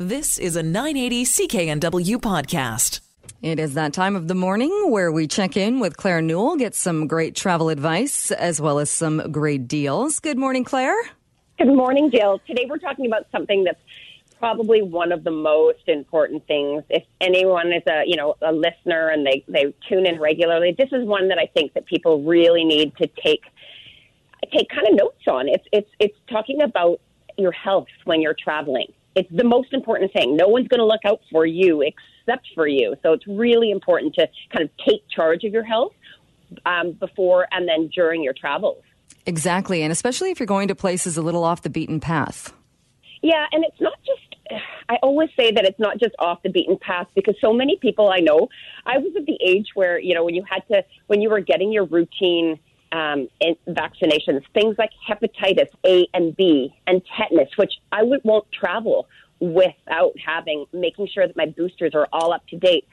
This is a 980 CKNW podcast. It is that time of the morning where we check in with Claire Newell, get some great travel advice as well as some great deals. Good morning, Claire. Good morning, Jill. Today we're talking about something that's probably one of the most important things. If anyone is a you know a listener and they they tune in regularly, this is one that I think that people really need to take take kind of notes on. It's it's it's talking about your health when you're traveling. It's the most important thing. No one's going to look out for you except for you. So it's really important to kind of take charge of your health um, before and then during your travels. Exactly, and especially if you're going to places a little off the beaten path. Yeah, and it's not just I always say that it's not just off the beaten path because so many people I know, I was at the age where, you know, when you had to, when you were getting your routine um, vaccinations, things like hepatitis A and B and tetanus, which I would, won't travel without having, making sure that my boosters are all up to date.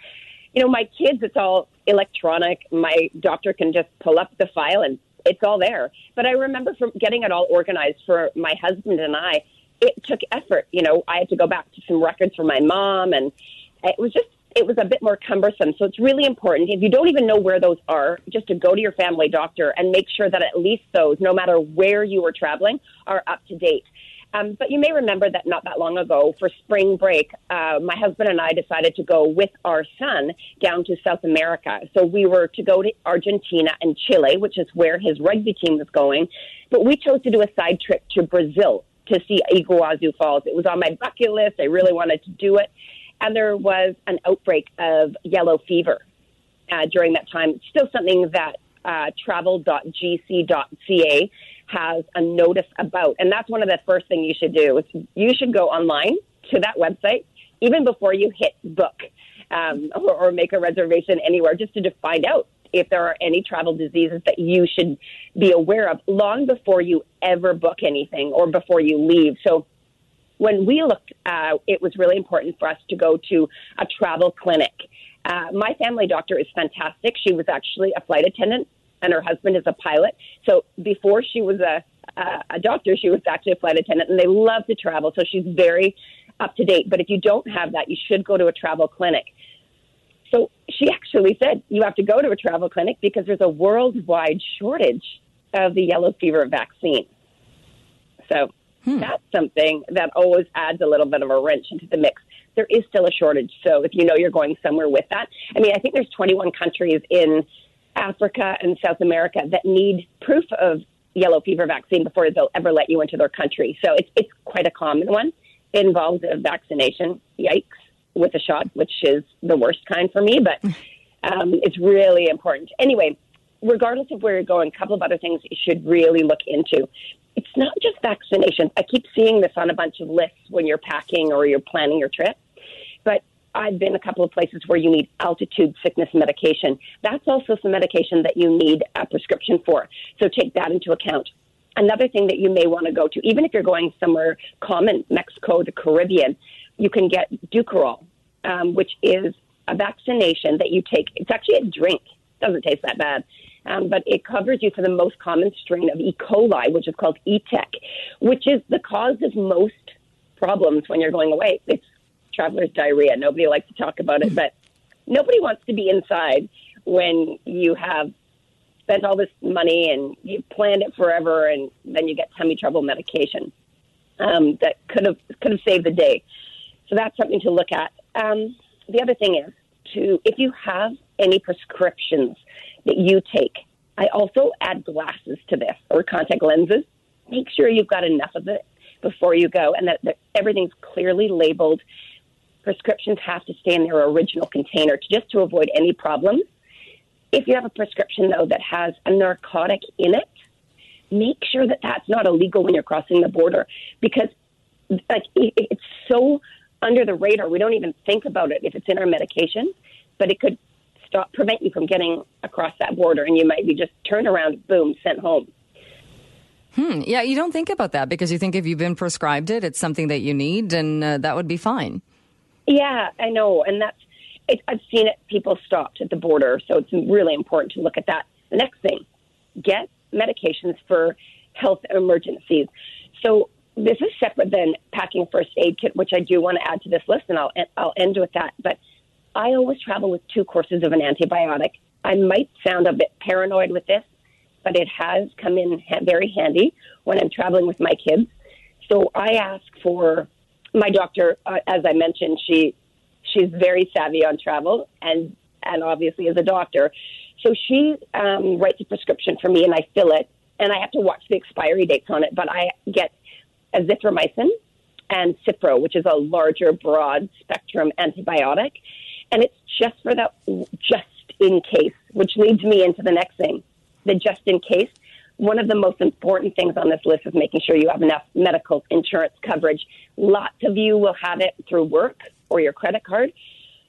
You know, my kids, it's all electronic. My doctor can just pull up the file and it's all there. But I remember from getting it all organized for my husband and I, it took effort. You know, I had to go back to some records for my mom, and it was just it was a bit more cumbersome. So it's really important if you don't even know where those are, just to go to your family doctor and make sure that at least those, no matter where you were traveling, are up to date. Um, but you may remember that not that long ago, for spring break, uh, my husband and I decided to go with our son down to South America. So we were to go to Argentina and Chile, which is where his rugby team was going. But we chose to do a side trip to Brazil to see Iguazu Falls. It was on my bucket list. I really wanted to do it. And there was an outbreak of yellow fever uh, during that time. It's still something that uh, travel.gc.ca has a notice about. And that's one of the first things you should do. Is you should go online to that website even before you hit book um, or, or make a reservation anywhere just to find out if there are any travel diseases that you should be aware of long before you ever book anything or before you leave. So when we looked, uh, it was really important for us to go to a travel clinic. Uh, my family doctor is fantastic. She was actually a flight attendant, and her husband is a pilot. So before she was a uh, a doctor, she was actually a flight attendant, and they love to travel. So she's very up to date. But if you don't have that, you should go to a travel clinic. So she actually said, you have to go to a travel clinic because there's a worldwide shortage of the yellow fever vaccine. So hmm. that's something that always adds a little bit of a wrench into the mix. There is still a shortage. So if you know you're going somewhere with that, I mean, I think there's 21 countries in Africa and South America that need proof of yellow fever vaccine before they'll ever let you into their country. So it's, it's quite a common one. It involves a vaccination. Yikes with a shot, which is the worst kind for me, but um, it's really important. Anyway, regardless of where you're going, a couple of other things you should really look into. It's not just vaccinations. I keep seeing this on a bunch of lists when you're packing or you're planning your trip, but I've been a couple of places where you need altitude sickness medication. That's also some medication that you need a prescription for. So take that into account. Another thing that you may want to go to, even if you're going somewhere common, Mexico, the Caribbean, you can get Dukoral, um, which is a vaccination that you take. It's actually a drink. Doesn't taste that bad. Um, but it covers you for the most common strain of E. coli, which is called ETEC, which is the cause of most problems when you're going away. It's traveler's diarrhea. Nobody likes to talk about it, but nobody wants to be inside when you have spent all this money and you planned it forever, and then you get tummy trouble medication um, that could have could have saved the day. So that's something to look at. Um, the other thing is to, if you have any prescriptions that you take, I also add glasses to this or contact lenses. Make sure you've got enough of it before you go and that, that everything's clearly labeled. Prescriptions have to stay in their original container to, just to avoid any problems. If you have a prescription, though, that has a narcotic in it, make sure that that's not illegal when you're crossing the border because like it's so under the radar. We don't even think about it if it's in our medication, but it could stop prevent you from getting across that border, and you might be just turned around, boom, sent home. Hmm. Yeah, you don't think about that because you think if you've been prescribed it, it's something that you need, and uh, that would be fine. Yeah, I know, and that's it, I've seen it. People stopped at the border, so it's really important to look at that. The next thing, get medications for health emergencies. So this is separate than packing a first aid kit, which I do want to add to this list, and I'll I'll end with that. But I always travel with two courses of an antibiotic. I might sound a bit paranoid with this, but it has come in very handy when I'm traveling with my kids. So I ask for my doctor, uh, as I mentioned, she she's very savvy on travel and and obviously is a doctor. So she um, writes a prescription for me, and I fill it, and I have to watch the expiry dates on it. But I get azithromycin and Cipro, which is a larger, broad spectrum antibiotic, and it's just for that, just in case, which leads me into the next thing, the just in case. One of the most important things on this list is making sure you have enough medical insurance coverage. Lots of you will have it through work or your credit card.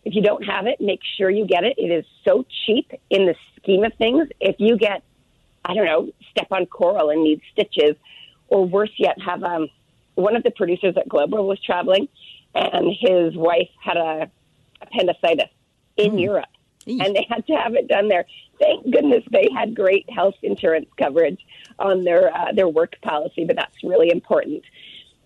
If you don't have it, make sure you get it. It is so cheap in the scheme of things. If you get, I don't know, step on coral and need stitches, or worse yet, have um, one of the producers at Global was traveling, and his wife had a appendicitis in Mm. Europe, and they had to have it done there. Thank goodness they had great health insurance coverage on their uh, their work policy, but that's really important.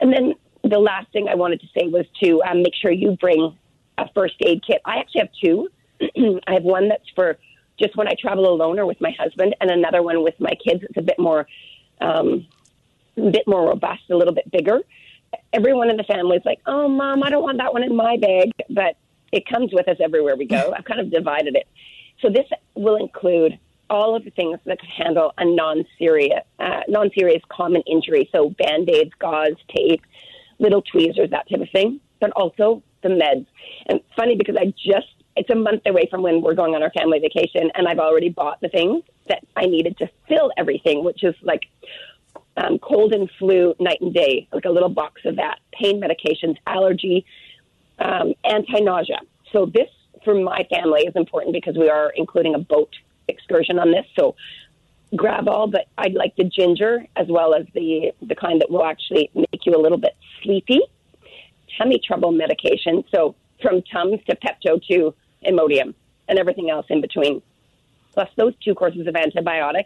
And then the last thing I wanted to say was to um, make sure you bring a first aid kit. I actually have two. I have one that's for just when I travel alone or with my husband, and another one with my kids. It's a bit more, um, a bit more robust, a little bit bigger. Everyone in the family is like, "Oh, mom, I don't want that one in my bag," but it comes with us everywhere we go. I've kind of divided it. So this will include all of the things that could handle a non-serious, uh, non-serious common injury. So band-aids, gauze, tape, little tweezers, that type of thing. But also the meds. And funny because I just it's a month away from when we're going on our family vacation, and I've already bought the things that I needed to fill everything, which is like um, cold and flu night and day, like a little box of that, pain medications, allergy, um, anti nausea. So this for my family is important because we are including a boat excursion on this. So grab all, but I'd like the ginger as well as the the kind that will actually make you a little bit sleepy. Tummy trouble medication. So from Tums to Pepto to Imodium and everything else in between. Plus those two courses of antibiotic.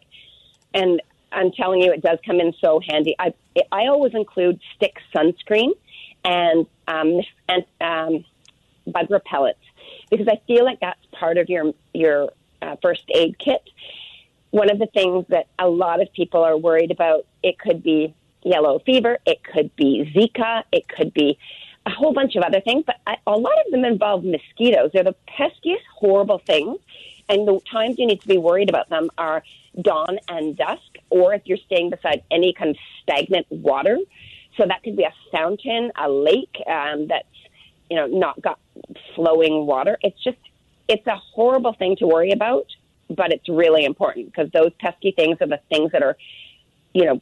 And I'm telling you, it does come in so handy. I I always include stick sunscreen and um, and um, bug repellents because I feel like that's part of your your uh, first aid kit. One of the things that a lot of people are worried about it could be yellow fever, it could be Zika, it could be a whole bunch of other things, but I, a lot of them involve mosquitoes. They're the pestiest, horrible things, and the times you need to be worried about them are dawn and dusk, or if you're staying beside any kind of stagnant water. So that could be a fountain, a lake um, that's you know not got flowing water. It's just it's a horrible thing to worry about, but it's really important because those pesky things are the things that are you know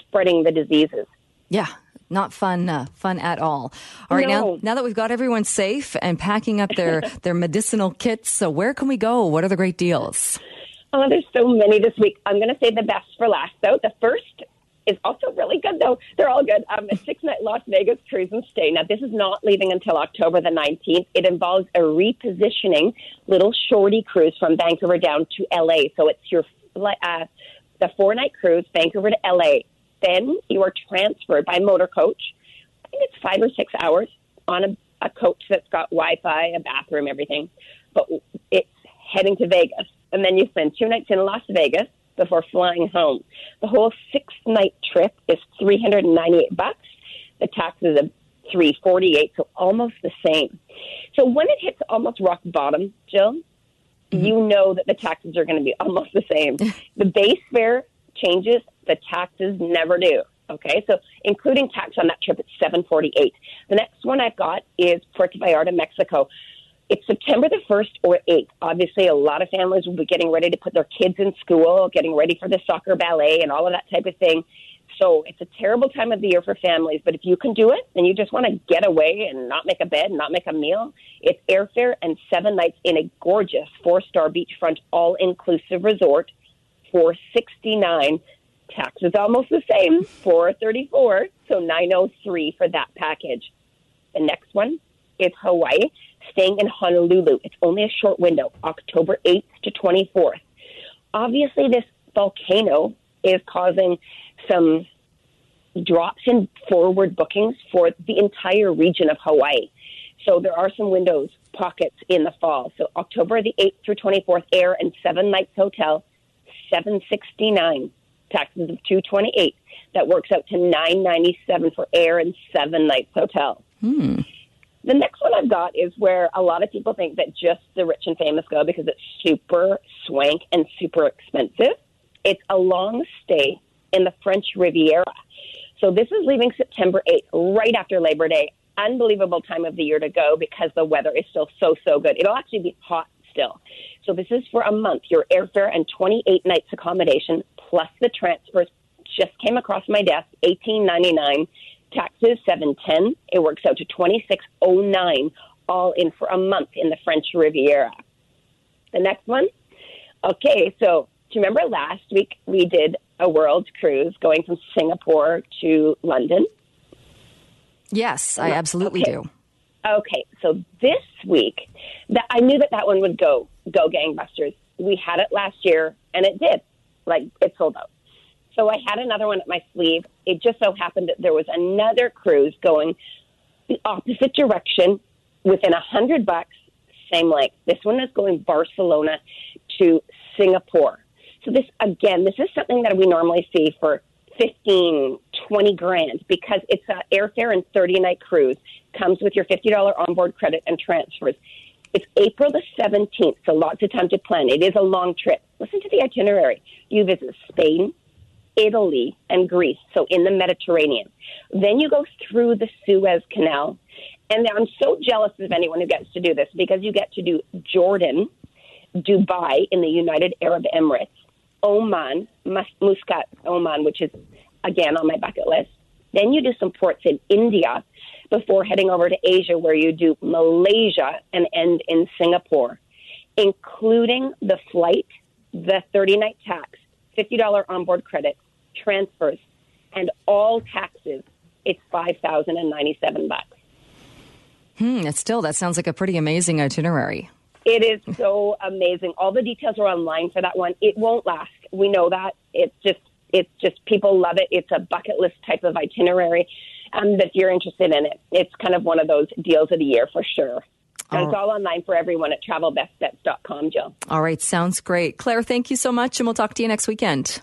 spreading the diseases. Yeah. Not fun, uh, fun at all. All right, now now that we've got everyone safe and packing up their their medicinal kits, so where can we go? What are the great deals? Oh, there's so many this week. I'm going to say the best for last, though. The first is also really good, though. They're all good. Um, a six night Las Vegas cruise and stay. Now, this is not leaving until October the 19th. It involves a repositioning little shorty cruise from Vancouver down to LA. So it's your uh, the four night cruise, Vancouver to LA. Then you are transferred by motor coach. I think it's five or six hours on a, a coach that's got Wi Fi, a bathroom, everything. But it's heading to Vegas. And then you spend two nights in Las Vegas before flying home. The whole six night trip is 398 bucks. The taxes are 348, so almost the same. So when it hits almost rock bottom, Jill, mm-hmm. you know that the taxes are going to be almost the same. the base fare changes, the taxes never do. Okay, so including tax on that trip, it's seven forty eight. The next one I've got is Puerto Vallarta, Mexico. It's September the first or eighth. Obviously, a lot of families will be getting ready to put their kids in school, getting ready for the soccer ballet, and all of that type of thing. So it's a terrible time of the year for families. But if you can do it, and you just want to get away and not make a bed, not make a meal, it's airfare and seven nights in a gorgeous four star beachfront all inclusive resort for sixty nine. Tax is almost the same, four thirty four, so nine oh three for that package. The next one is Hawaii, staying in Honolulu. It's only a short window, October eighth to twenty fourth. Obviously, this volcano is causing some drops in forward bookings for the entire region of Hawaii. So there are some windows pockets in the fall. So October the 8th through 24th, air and seven nights hotel, 769 taxes of 228. That works out to 997 for air and seven nights hotel. Hmm. The next one I've got is where a lot of people think that just the rich and famous go because it's super swank and super expensive. It's a long stay in the French Riviera. So this is leaving September 8th, right after Labor Day. Unbelievable time of the year to go because the weather is still so, so good. It'll actually be hot still. So this is for a month. Your airfare and 28 nights accommodation plus the transfers just came across my desk, 1899 taxes 710. It works out to 2609 all in for a month in the French Riviera. The next one. Okay, so do you remember last week we did a world cruise going from Singapore to London? Yes, I absolutely okay. do. Okay, so this week, that I knew that that one would go go gangbusters. We had it last year, and it did. Like it sold out. So I had another one at my sleeve. It just so happened that there was another cruise going the opposite direction within a hundred bucks, same length. This one is going Barcelona to Singapore. So this again, this is something that we normally see for 15, 20 grand because it's an airfare and 30 night cruise. Comes with your $50 onboard credit and transfers. It's April the 17th, so lots of time to plan. It is a long trip. Listen to the itinerary. You visit Spain, Italy, and Greece, so in the Mediterranean. Then you go through the Suez Canal. And I'm so jealous of anyone who gets to do this because you get to do Jordan, Dubai in the United Arab Emirates, Oman, Muscat, Oman, which is again on my bucket list. Then you do some ports in India before heading over to Asia, where you do Malaysia and end in Singapore, including the flight, the 30 night tax, $50 onboard credit, transfers, and all taxes. It's 5097 bucks. Hmm, still, that sounds like a pretty amazing itinerary. It is so amazing. All the details are online for that one. It won't last. We know that. It's just it's just people love it. It's a bucket list type of itinerary. Um, if you're interested in it, it's kind of one of those deals of the year for sure. And oh. it's all online for everyone at travelbestbets.com, Jill. All right, sounds great. Claire, thank you so much, and we'll talk to you next weekend.